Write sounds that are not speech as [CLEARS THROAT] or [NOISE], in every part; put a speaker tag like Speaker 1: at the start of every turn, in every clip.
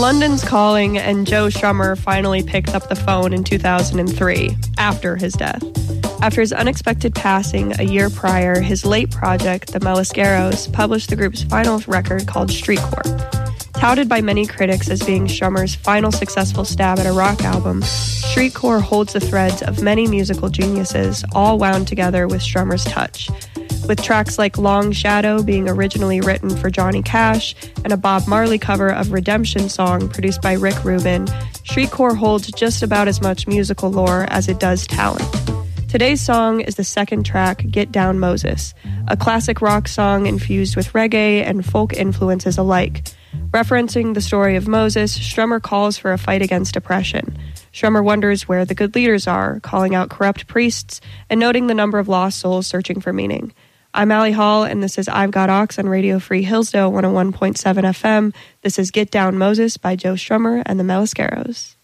Speaker 1: London's Calling and Joe Strummer finally picked up the phone in 2003, after his death. After his unexpected passing a year prior, his late project, The Mescaleros, published the group's final record called Streetcore. Touted by many critics as being Strummer's final successful stab at a rock album, Streetcore holds the threads of many musical geniuses, all wound together with Strummer's touch with tracks like Long Shadow being originally written for Johnny Cash and a Bob Marley cover of Redemption Song produced by Rick Rubin, Streetcore holds just about as much musical lore as it does talent. Today's song is the second track, Get Down Moses, a classic rock song infused with reggae and folk influences alike. Referencing the story of Moses, Strummer calls for a fight against oppression. Strummer wonders where the good leaders are, calling out corrupt priests and noting the number of lost souls searching for meaning. I'm Allie Hall, and this is I've Got Aux on Radio Free Hillsdale 101.7 FM. This is Get Down Moses by Joe Strummer and the
Speaker 2: Mescaleros.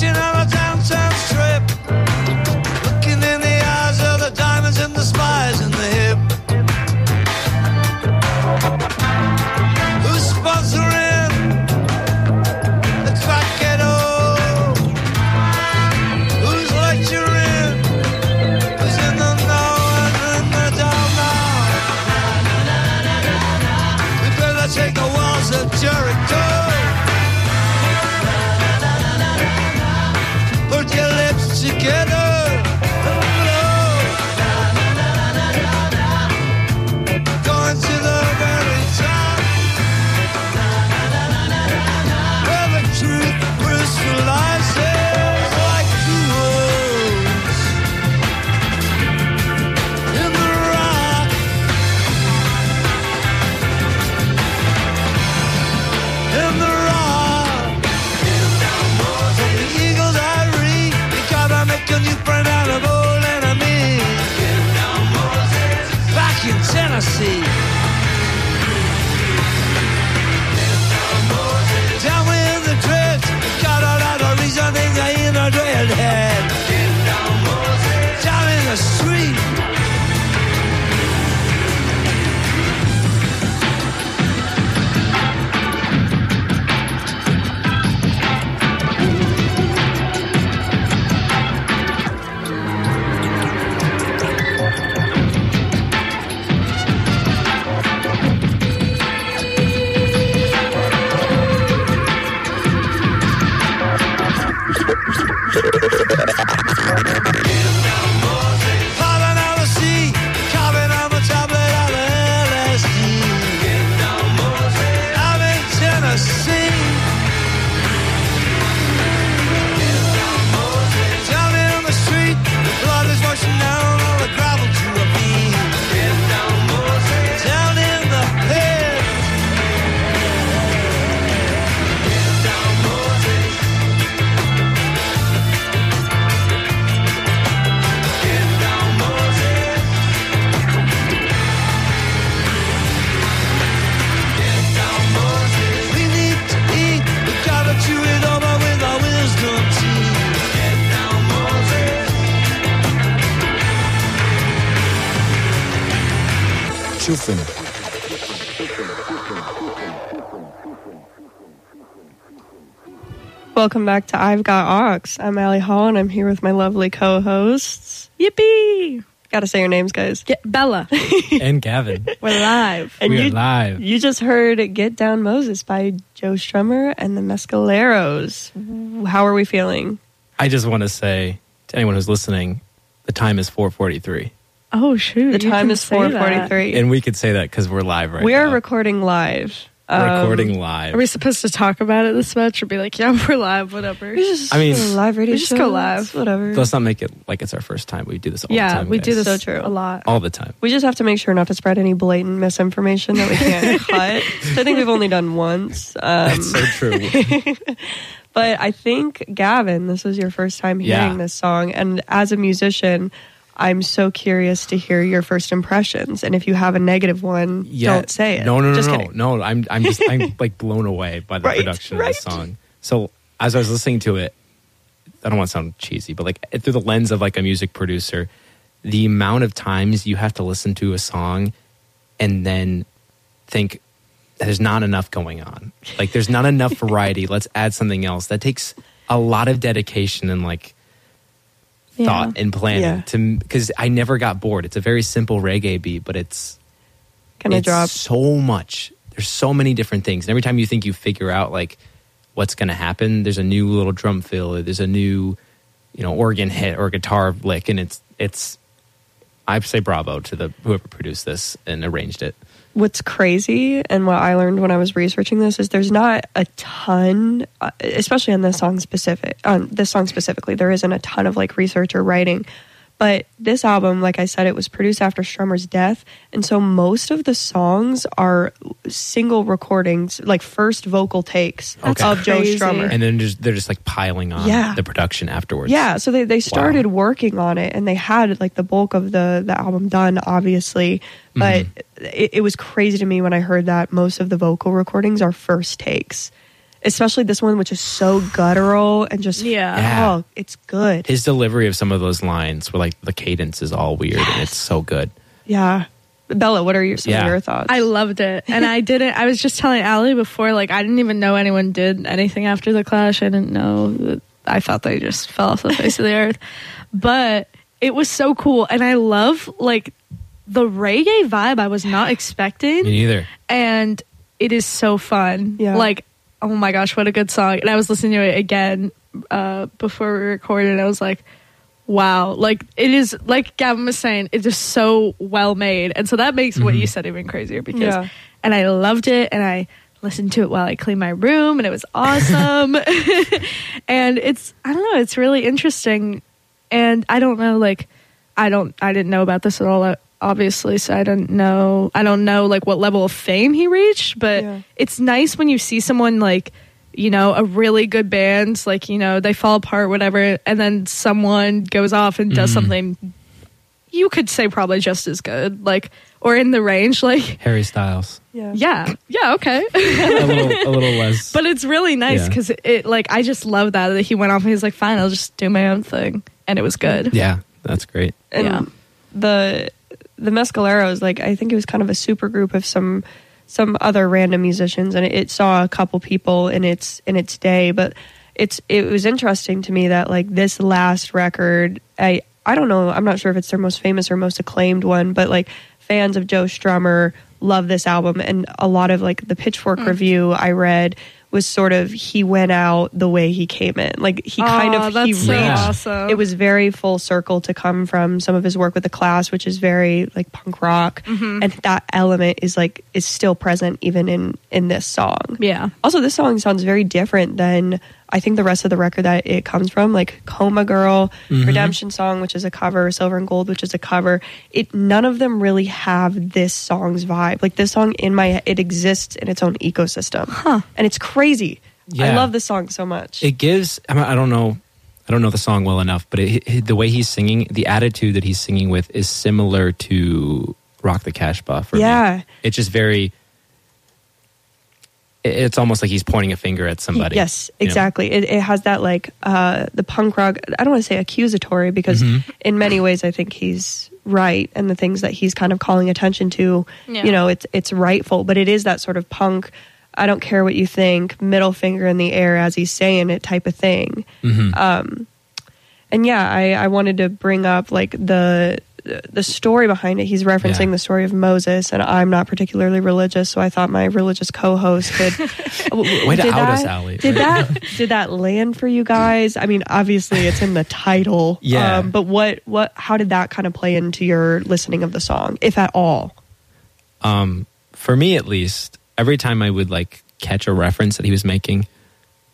Speaker 2: Can you
Speaker 1: Welcome back to I've Got Aux. I'm Allie Hall, and I'm here with my lovely co-hosts.
Speaker 3: Yippee!
Speaker 1: Got to say your names, guys.
Speaker 3: Get Bella. [LAUGHS]
Speaker 4: and Gavin.
Speaker 3: We're live.
Speaker 1: And
Speaker 4: we
Speaker 1: you,
Speaker 4: are live.
Speaker 1: you just heard "Get Down Moses" by Joe Strummer and the Mescaleros. How are we feeling?
Speaker 4: I just want to say to anyone who's listening, the time is 4:43,
Speaker 3: Oh shoot!
Speaker 1: The time is 4:43,
Speaker 3: that.
Speaker 4: and we could say that because we're live right now.
Speaker 1: We are recording live. Um,
Speaker 4: recording live.
Speaker 3: Are we supposed to talk about it this much, or be like, [LAUGHS] yeah, we're live, whatever?
Speaker 1: we just
Speaker 4: I mean,
Speaker 1: live radio.
Speaker 3: we just go
Speaker 1: show.
Speaker 3: live.
Speaker 1: Whatever.
Speaker 4: Let's not make it like it's our first time. We do this all the time.
Speaker 3: yeah,
Speaker 4: time.
Speaker 3: we do this
Speaker 1: So true.
Speaker 3: a lot.
Speaker 4: all the time.
Speaker 1: We just have to make sure not to spread any blatant misinformation that we can't [LAUGHS] cut. So I think we've only done once. Um,
Speaker 4: That's so true. [LAUGHS]
Speaker 1: but I think Gavin, this was your first time hearing
Speaker 4: Yeah.
Speaker 1: this song, and as a musician, I'm so curious to hear your first impressions. And if you have a negative one,
Speaker 4: yeah.
Speaker 1: don't say it.
Speaker 4: No, no, no,
Speaker 1: Just
Speaker 4: no,
Speaker 1: kidding.
Speaker 4: no. I'm, I'm just, I'm [LAUGHS] like blown away by the
Speaker 1: Right,
Speaker 4: production
Speaker 1: right.
Speaker 4: of the song. So as I was listening to it, I don't want to sound cheesy, but like through the lens of like a music producer, the amount of times you have to listen to a song and then think there's not enough going on. Like there's not enough [LAUGHS] variety. Let's add something else. That takes a lot of dedication and like thought and planning
Speaker 1: Yeah.
Speaker 4: to because I never got bored. It's a very simple reggae beat, but it's
Speaker 1: Can I drop?
Speaker 4: so much. There's so many different things. And every time you think you figure out like what's going to happen, there's a new little drum fill, or there's a new, you know, organ hit or guitar lick, and it's it's. I say bravo to the whoever produced this and arranged it.
Speaker 1: What's crazy and what I learned when I was researching this is there's not a ton, uh, especially on this song specific. On this song specifically, there isn't a ton of like research or writing. But this album, like I said, it was produced after Strummer's death, and so most of the songs are single recordings, like first vocal takes
Speaker 4: That's
Speaker 1: of Joe. Strummer.
Speaker 4: And then just, they're just like piling on
Speaker 1: Yeah.
Speaker 4: the production afterwards.
Speaker 1: Yeah, so they, they started working on it and they had like the bulk of the, the album done, obviously. But mm-hmm. it, it was crazy to me when I heard that most of the vocal recordings are first takes, especially this one, which is so guttural and just,
Speaker 3: Yeah.
Speaker 4: Oh, yeah.
Speaker 1: oh, it's good.
Speaker 4: His delivery of some of those lines where like the cadence is all weird and it's so good.
Speaker 1: yeah. Bella, what are your, some
Speaker 4: Yeah.
Speaker 1: of your thoughts?
Speaker 3: I loved it, and I didn't. I was just telling Allie before, like I didn't even know anyone did anything after the Clash. I didn't know. That, I thought they just fell off the face of the earth, but it was so cool, and I love like the reggae vibe. I was not expecting.
Speaker 4: Me neither.
Speaker 3: and it is so fun.
Speaker 1: Yeah.
Speaker 3: Like, oh my gosh, what a good song. And I was listening to it again uh, before we recorded, and I was like, wow. Like, it is, like Gavin was saying, it is just so well made. And so that makes what you said even crazier because,
Speaker 1: Yeah.
Speaker 3: and I loved it, and I listened to it while I cleaned my room, and it was awesome. [LAUGHS] and it's, I don't know, it's really interesting. And I don't know, like, I don't, I didn't know about this at all. Obviously, so I don't know. I don't know like what level of fame he reached, but
Speaker 1: Yeah.
Speaker 3: it's nice when you see someone like, you know, a really good band, like you know, they fall apart, whatever, and then someone goes off and does mm-hmm. something. You could say probably just as good, like or in the range, like [LAUGHS]
Speaker 4: Harry Styles.
Speaker 1: yeah.
Speaker 3: yeah, yeah, okay.
Speaker 4: a little a little less. [LAUGHS]
Speaker 3: but it's really nice
Speaker 4: Yeah.
Speaker 3: because it, like I just love that that he went off and he's like, fine, I'll just do my own thing, and it was good.
Speaker 4: yeah, that's great.
Speaker 1: and
Speaker 3: Yeah.
Speaker 1: the the Mescaleros, like I think it was kind of a super group of some some other random musicians, and it, it saw a couple people in its in its day. But it's it was interesting to me that like this last record, I I don't know, I'm not sure if it's their most famous or most acclaimed one, but like fans of Joe Strummer love this album, and a lot of like the Pitchfork mm. review I read was sort of he went out the way he came in, like he kind
Speaker 3: Aw,
Speaker 1: of he
Speaker 3: so
Speaker 1: reached
Speaker 3: awesome.
Speaker 1: it was very full circle to come from some of his work with the Clash which is very like punk rock
Speaker 3: Mm-hmm.
Speaker 1: and that element is like is still present even in in this song
Speaker 3: Yeah.
Speaker 1: also this song sounds very different than i think the rest of the record that it comes from like coma girl mm-hmm. redemption song which is a cover silver and gold which is a cover it none of them really have this song's vibe like this song in my it exists in its own ecosystem huh. and it's crazy i love this song so much
Speaker 4: it gives I, mean, I don't know i don't know the song well enough but it, it- the way he's singing the attitude that he's singing with is similar to rock the Casbah for me.
Speaker 1: Yeah.
Speaker 4: it's just very it- it's almost like he's pointing a finger at somebody
Speaker 1: Yes,
Speaker 4: you know?
Speaker 1: exactly. It, it has that like uh, the punk rock. I don't want to say accusatory because
Speaker 4: Mm-hmm.
Speaker 1: in many ways I think he's right and the things that he's kind of calling attention to,
Speaker 3: Yeah.
Speaker 1: you know, it's it's rightful, but it is that sort of punk I don't care what you think, middle finger in the air as he's saying it type of thing. Um, and yeah, I, I wanted to bring up like the the story behind it. He's referencing
Speaker 4: Yeah.
Speaker 1: the story of Moses, and I'm not particularly religious, so I thought my religious co-host could. [LAUGHS]
Speaker 4: Way to
Speaker 1: Did
Speaker 4: out us,
Speaker 1: that-
Speaker 4: Allie.
Speaker 1: Did that [LAUGHS] did that land for you guys? I mean, obviously it's in the title.
Speaker 4: Yeah.
Speaker 1: Um, but what what how did that kind of play into your listening of the song, if at all?
Speaker 4: um, for me at least, every time I would like catch a reference that he was making,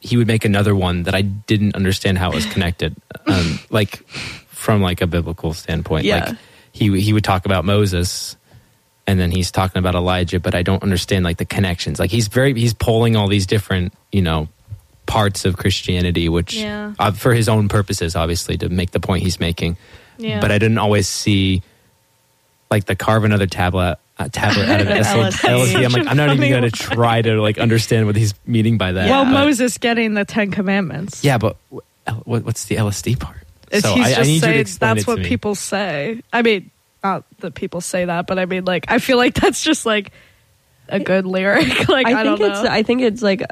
Speaker 4: he would make another one that I didn't understand how it was connected, [LAUGHS] um, like from like a biblical standpoint.
Speaker 1: Yeah.
Speaker 4: Like he he would talk about Moses, and then he's talking about Elijah, but I don't understand like the connections. Like he's very he's pulling all these different you know parts of Christianity, which
Speaker 3: Yeah.
Speaker 4: uh, for his own purposes, obviously, to make the point he's making.
Speaker 3: Yeah.
Speaker 4: But I didn't always see like the carve another tablet. Uh, tablet out of [LAUGHS]
Speaker 1: LSD.
Speaker 4: LSD. I'm like, I'm not even going to try to like understand what he's meaning by that.
Speaker 3: well,
Speaker 4: But-
Speaker 3: Moses getting the Ten Commandments.
Speaker 4: Yeah, but what, what's the LSD part?
Speaker 3: It's,
Speaker 4: so
Speaker 3: he's
Speaker 4: I,
Speaker 3: just
Speaker 4: I need you to
Speaker 3: saying
Speaker 4: explain
Speaker 3: that's
Speaker 4: it to
Speaker 3: what
Speaker 4: me.
Speaker 3: people say. I mean, not that people say that, but I mean, like, I feel like that's just like a good lyric. [LAUGHS] like, I,
Speaker 1: I, think
Speaker 3: don't
Speaker 1: it's. I think it's like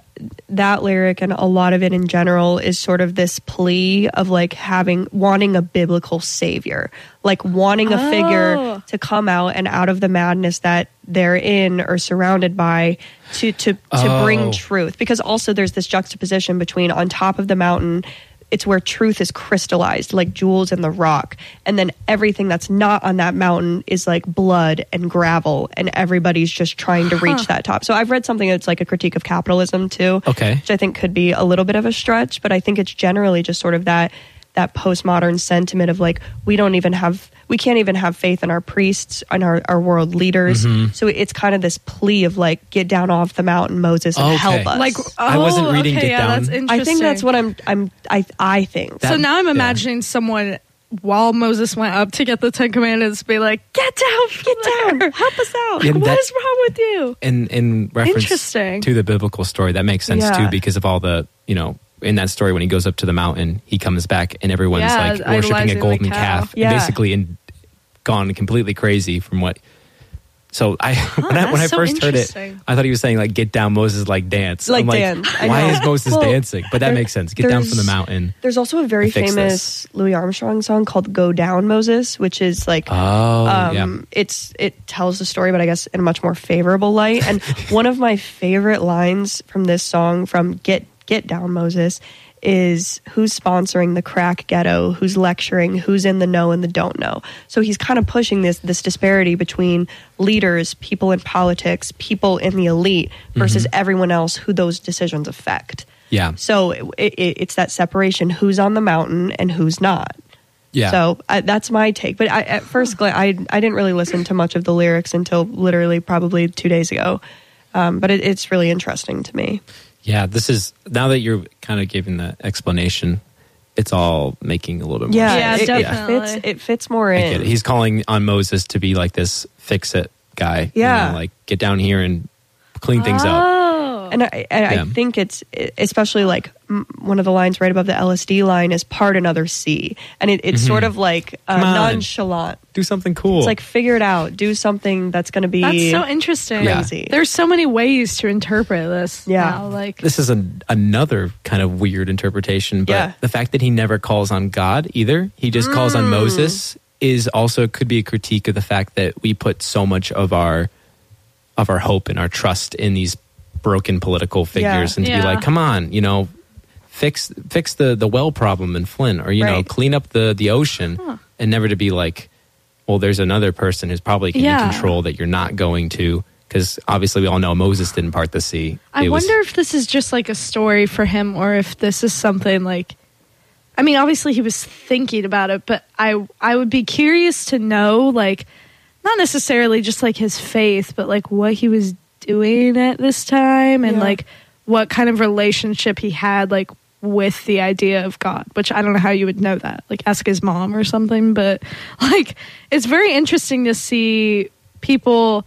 Speaker 1: that lyric and a lot of it in general is sort of this plea of like having wanting a biblical savior, like wanting a
Speaker 3: Oh.
Speaker 1: figure to come out and out of the madness that they're in or surrounded by to to to
Speaker 4: Oh.
Speaker 1: bring truth. Because also there's this juxtaposition between on top of the mountain it's where truth is crystallized like jewels in the rock. And then everything that's not on that mountain is like blood and gravel and everybody's just trying to reach that top. So i've read something that's like a critique of capitalism too
Speaker 4: Okay.
Speaker 1: which i think could be a little bit of a stretch but i think it's generally just sort of that that postmodern sentiment of like we don't even have we can't even have faith in our priests and our, our world leaders
Speaker 4: Mm-hmm.
Speaker 1: so it's kind of this plea of like get down off the mountain moses and
Speaker 4: Okay.
Speaker 1: help us
Speaker 3: like,
Speaker 4: I wasn't
Speaker 3: oh,
Speaker 4: reading
Speaker 3: okay,
Speaker 4: Get
Speaker 3: yeah,
Speaker 4: Down.
Speaker 3: That's interesting.
Speaker 1: I think that's what I'm. I'm. I. I think.
Speaker 4: That-
Speaker 3: so now I'm
Speaker 4: yeah.
Speaker 3: imagining someone while Moses went up to get the Ten Commandments, be like, "Get down, [LAUGHS] get down, [LAUGHS] help us out.
Speaker 4: Yeah,
Speaker 3: What
Speaker 4: that-
Speaker 3: is wrong with you?"
Speaker 4: in in reference to the biblical story that makes sense
Speaker 1: Yeah.
Speaker 4: too because of all the you know in that story when he goes up to the mountain he comes back and everyone's
Speaker 3: Yeah,
Speaker 4: like worshiping a golden calf
Speaker 1: Yeah.
Speaker 4: basically and gone completely crazy from what so I [LAUGHS] when I when I
Speaker 3: so
Speaker 4: first heard it. I thought he was saying like get down Moses like dance
Speaker 1: Like
Speaker 4: I'm like
Speaker 1: dance,
Speaker 4: why is Moses
Speaker 1: Well,
Speaker 4: dancing but that
Speaker 1: there-
Speaker 4: makes sense get down from the mountain
Speaker 1: There's also a very famous Louis Armstrong song called "Go Down, Moses," which is like.
Speaker 4: oh
Speaker 1: um,
Speaker 4: yeah
Speaker 1: It's it tells the story, but I guess in a much more favorable light. And [LAUGHS] one of my favorite lines from this song, from "Get Get Down, Moses," is who's sponsoring the crack ghetto, who's lecturing, who's in the know and the don't know. So he's kind of pushing this this disparity between leaders, people in politics, people in the elite versus everyone else who those decisions affect.
Speaker 4: yeah
Speaker 1: So it, it, it's that separation: who's on the mountain and who's not.
Speaker 4: yeah
Speaker 1: So I, that's my take. But I, at first, gla- I I didn't really listen to much of the lyrics until literally probably two days ago. Um, but it, it's really interesting to me.
Speaker 4: Yeah, this is now that you're kind of giving the explanation, it's all making a little bit more
Speaker 1: Yeah,
Speaker 3: Yeah,
Speaker 4: sense.
Speaker 1: it, it
Speaker 3: definitely.
Speaker 1: fits. It fits more
Speaker 4: I
Speaker 1: in.
Speaker 4: get it. He's calling on Moses to be like this fix it guy. you
Speaker 1: Yeah.
Speaker 4: know, like get down here and clean things up.
Speaker 3: Ah.
Speaker 1: And I, and
Speaker 4: Yeah.
Speaker 1: I think it's especially like mm, one of the lines right above the LSD line is part another sea, and it, it's sort of like uh,
Speaker 4: Mm-hmm. Come on.
Speaker 1: nonchalant.
Speaker 4: Do something cool.
Speaker 1: It's like figure it out, do something that's going to be.
Speaker 3: that's so interesting.
Speaker 4: Yeah.
Speaker 1: Crazy.
Speaker 3: There's so many ways to interpret this.
Speaker 1: Yeah.
Speaker 3: now, like
Speaker 4: this is an, another kind of weird interpretation, but
Speaker 1: Yeah.
Speaker 4: the fact that he never calls on God either, he just calls
Speaker 1: Mm.
Speaker 4: on Moses is also could be a critique of the fact that we put so much of our of our hope and our trust in these broken political figures
Speaker 1: Yeah.
Speaker 4: and to be like, come on, you know, fix fix the the well problem in Flint or you know, clean up the the ocean and never to be like, well, there's another person who's probably can
Speaker 3: Yeah.
Speaker 4: control that you're not going to because obviously we all know Moses didn't part the sea.
Speaker 3: I
Speaker 4: It was-
Speaker 3: wonder if this is just like a story for him or if this is something like I mean obviously he was thinking about it but I I would be curious to know like not necessarily just like his faith but like what he was doing at this time and
Speaker 1: Yeah.
Speaker 3: like what kind of relationship he had like with the idea of God, which I don't know how you would know that. Like ask his mom or something, but [LAUGHS] like it's very interesting to see people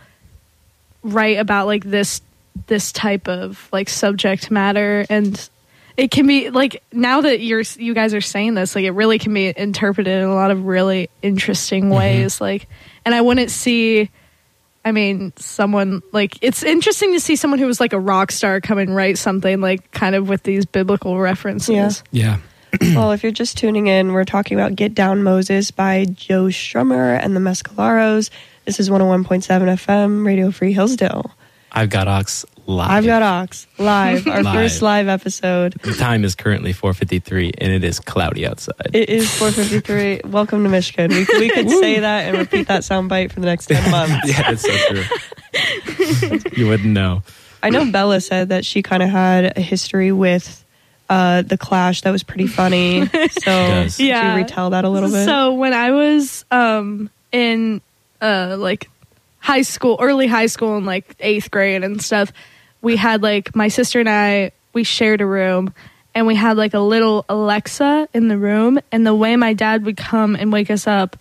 Speaker 3: write about like this this type of like subject matter and it can be like now that you're you guys are saying this, like it really can be interpreted in a lot of really interesting mm-hmm. ways. Like, and I wouldn't see. I mean, someone like it's interesting to see someone who was like a rock star come and write something like kind of with these biblical references.
Speaker 1: Yeah.
Speaker 4: Yeah. [CLEARS THROAT]
Speaker 1: well, if you're just tuning in, we're talking about Get Down Moses by Joe Strummer and the Mescaleros. This is 101.7 FM, Radio Free Hillsdale.
Speaker 4: I've got Aux live.
Speaker 1: I've got Aux live, our
Speaker 4: Live.
Speaker 1: first live episode.
Speaker 4: The time is currently 4:53 and it is cloudy outside.
Speaker 1: It is 4:53. Welcome to Michigan. We, we could say that and repeat that soundbite for the next 10 [LAUGHS] months.
Speaker 4: yeah, that's so true. [LAUGHS] you wouldn't know.
Speaker 1: I know Bella said that she kind of had a history with uh, the Clash that was pretty funny. [LAUGHS] So
Speaker 4: does.
Speaker 1: could
Speaker 3: Yeah.
Speaker 1: you retell that a little bit?
Speaker 3: So when I was um in uh like high school, early high school and like 8th grade and stuff, we had like my sister and I we shared a room and we had like a little Alexa in the room and the way my dad would come and wake us up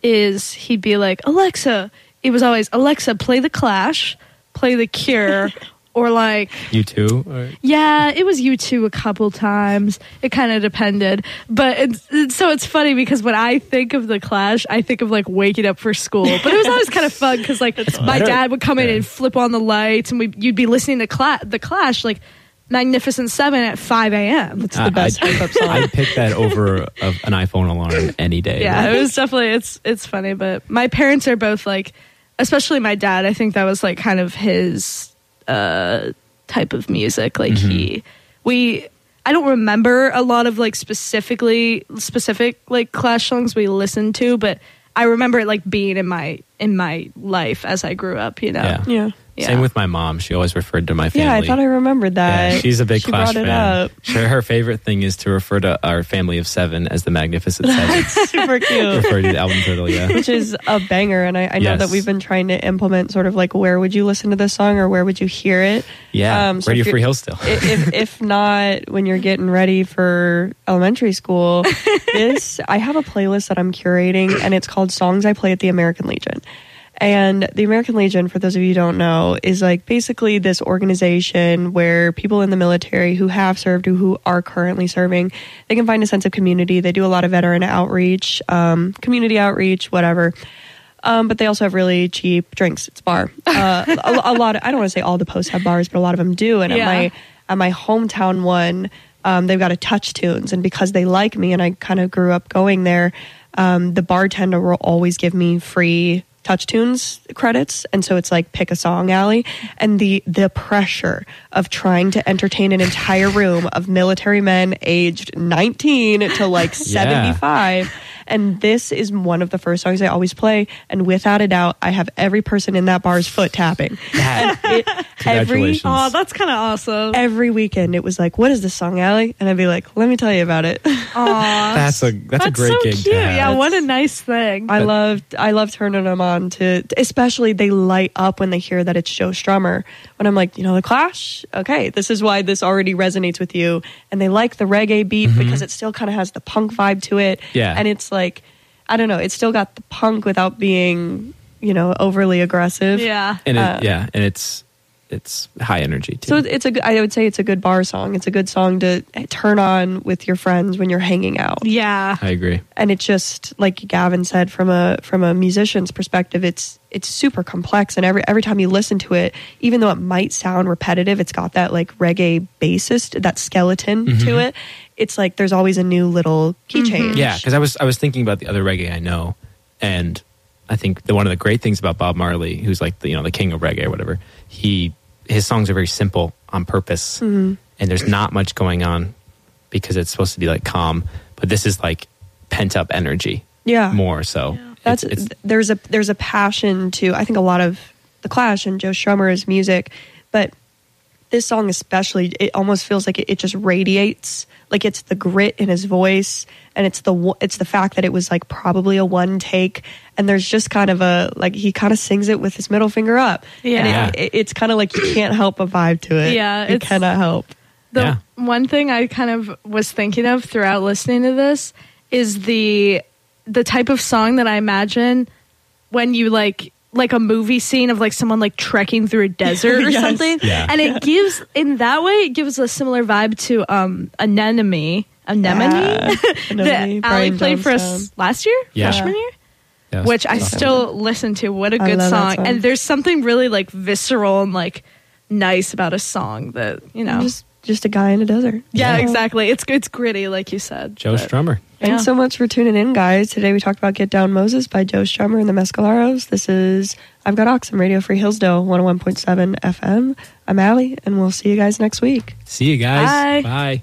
Speaker 3: is he'd be like, "Alexa." It was always, "Alexa, play The Clash, play The Cure." Or like
Speaker 4: U2? Or-
Speaker 3: yeah, it was U2 a couple times. It kind of depended, but it's, it's- so it's funny because when I think of the Clash, I think of like waking up for school. But it was always kind of fun because like my
Speaker 4: better.
Speaker 3: dad would come in
Speaker 4: Yeah.
Speaker 3: and flip on the lights, and we you'd be listening to Cla- the Clash like Magnificent Seven at five a.m.
Speaker 1: it's the best
Speaker 4: I'd,
Speaker 1: hype up song.
Speaker 4: I'd pick that over of an iPhone alarm any day.
Speaker 3: Yeah, it was definitely it's it's funny, but my parents are both like, especially my dad. I think that was like kind of his uh type of music. Like he, we, I don't remember a lot of like specifically specific like Clash songs we listened to, but I remember it like being in my in my life as I grew up. You know,
Speaker 4: Yeah.
Speaker 1: yeah.
Speaker 3: Yeah.
Speaker 4: Same with my mom. She always referred to my family.
Speaker 1: Yeah, I thought I remembered that.
Speaker 4: Yeah, she's a big
Speaker 1: she
Speaker 4: Clash fan.
Speaker 1: up.
Speaker 4: Sure, her favorite thing is to refer to our family of seven as the Magnificent [LAUGHS] Seven.
Speaker 1: Super cute.
Speaker 4: refer to the album title, yeah.
Speaker 1: Which is a banger, and I, I know
Speaker 4: Yes.
Speaker 1: that we've been trying to implement sort of like where would you listen to this song or where would you hear it?
Speaker 4: Yeah,
Speaker 1: Um, so
Speaker 4: Radio Free Hillsdale.
Speaker 1: I- if if [LAUGHS] not when you're getting ready for elementary school [LAUGHS] this i have a playlist that i'm curating and it's called songs i play at the american legion and the american legion for those of you who don't know is like basically this organization where people in the military who have served or who are currently serving they can find a sense of community they do a lot of veteran outreach um, community outreach whatever um, but they also have really cheap drinks. It's a bar. Uh, a, a lot. Of, I don't want to say all the posts have bars, but a lot of them do. And
Speaker 3: Yeah.
Speaker 1: at my at my hometown one, um, they've got a TouchTunes, and because they like me, and I kind of grew up going there, um, the bartender will always give me free TouchTunes credits and so it's like pick a song Allie. And the the pressure of trying to entertain an entire room of military men aged 19 to like [LAUGHS] 75 and this is one of the first songs I always play. And without a doubt, I have every person in that bar's foot tapping. [LAUGHS]
Speaker 4: That-
Speaker 1: It, every
Speaker 4: Congratulations.
Speaker 3: Oh, that's kind of awesome.
Speaker 1: every weekend, it was like, "What is this song, Allie?" And I'd be like, "Let me tell you about it." [LAUGHS]
Speaker 3: Aw,
Speaker 4: that's a that's, a great
Speaker 3: so
Speaker 4: gig
Speaker 3: cute.
Speaker 4: to have.
Speaker 3: Yeah, what a nice thing.
Speaker 1: I loved I love turning them on to especially they light up when they hear that it's Joe Strummer. When I'm like, you know, the Clash. Okay, this is why this already resonates with you, and they like the reggae beat mm-hmm. because it still kind of has the punk vibe to it.
Speaker 4: Yeah.
Speaker 1: and it's like, I don't know, it's still got the punk without being, you know, overly aggressive.
Speaker 3: yeah.
Speaker 4: and it,
Speaker 1: uh,
Speaker 4: yeah, and it's it's high energy too.
Speaker 1: So it's a good. I would say it's a good bar song. It's a good song to turn on with your friends when you're hanging out.
Speaker 3: Yeah.
Speaker 4: I agree.
Speaker 1: and it's just like Gavin said from a from a musician's perspective it's it's super complex and every every time you listen to it even though it might sound repetitive it's got that like reggae bassist that skeleton to mm-hmm. it it's like there's always a new little key mm-hmm. change
Speaker 4: Yeah, because I was I was thinking about the other reggae I know, and I think the, one of the great things about Bob Marley, who's like the you know the king of reggae or whatever, he his songs are very simple on purpose, mm-hmm. and there's not much going on because it's supposed to be like calm, but this is like pent up energy
Speaker 1: yeah.
Speaker 4: more so.
Speaker 1: that's
Speaker 4: It's- it's-
Speaker 1: there's a there's a passion to I think a lot of the Clash and Joe Strummer's music, but this song especially it almost feels like it, it just radiates like it's the grit in his voice and it's the it's the fact that it was like probably a one take and there's just kind of a like he kind of sings it with his middle finger up
Speaker 3: Yeah.
Speaker 1: and it, it, it's kind of like you can't help but vibe to it
Speaker 3: Yeah,
Speaker 1: you cannot help
Speaker 3: The
Speaker 4: Yeah.
Speaker 3: one thing I kind of was thinking of throughout listening to this is the the type of song that I imagine when you like like a movie scene of like someone like trekking through a desert or [LAUGHS]
Speaker 1: Yes.
Speaker 3: something.
Speaker 4: Yeah.
Speaker 3: And it gives in that way it gives a similar vibe to um Anemone. Anemone
Speaker 1: Yeah. [LAUGHS] Anemone,
Speaker 3: that Ali
Speaker 1: Brian
Speaker 3: played for us last year,
Speaker 4: Yeah.
Speaker 3: freshman year.
Speaker 4: Yeah,
Speaker 3: Which I
Speaker 4: awesome.
Speaker 3: still listen to. What a good song.
Speaker 1: song.
Speaker 3: And there's something really like visceral and like nice about a song that, you know.
Speaker 1: Just just a guy in a desert.
Speaker 3: yeah,
Speaker 1: So-
Speaker 3: exactly. It's it's gritty like you said.
Speaker 4: Joe
Speaker 3: but-
Speaker 4: Strummer.
Speaker 1: Thanks
Speaker 3: Yeah.
Speaker 1: so much for tuning in, guys. Today we talked about Get Down Moses by Joe Strummer and the Mescaleros. This is I've Got Oxen, Radio Free Hillsdale, 101.7 FM. I'm Allie, and we'll see you guys next week.
Speaker 4: See you guys.
Speaker 3: Bye.
Speaker 4: Bye.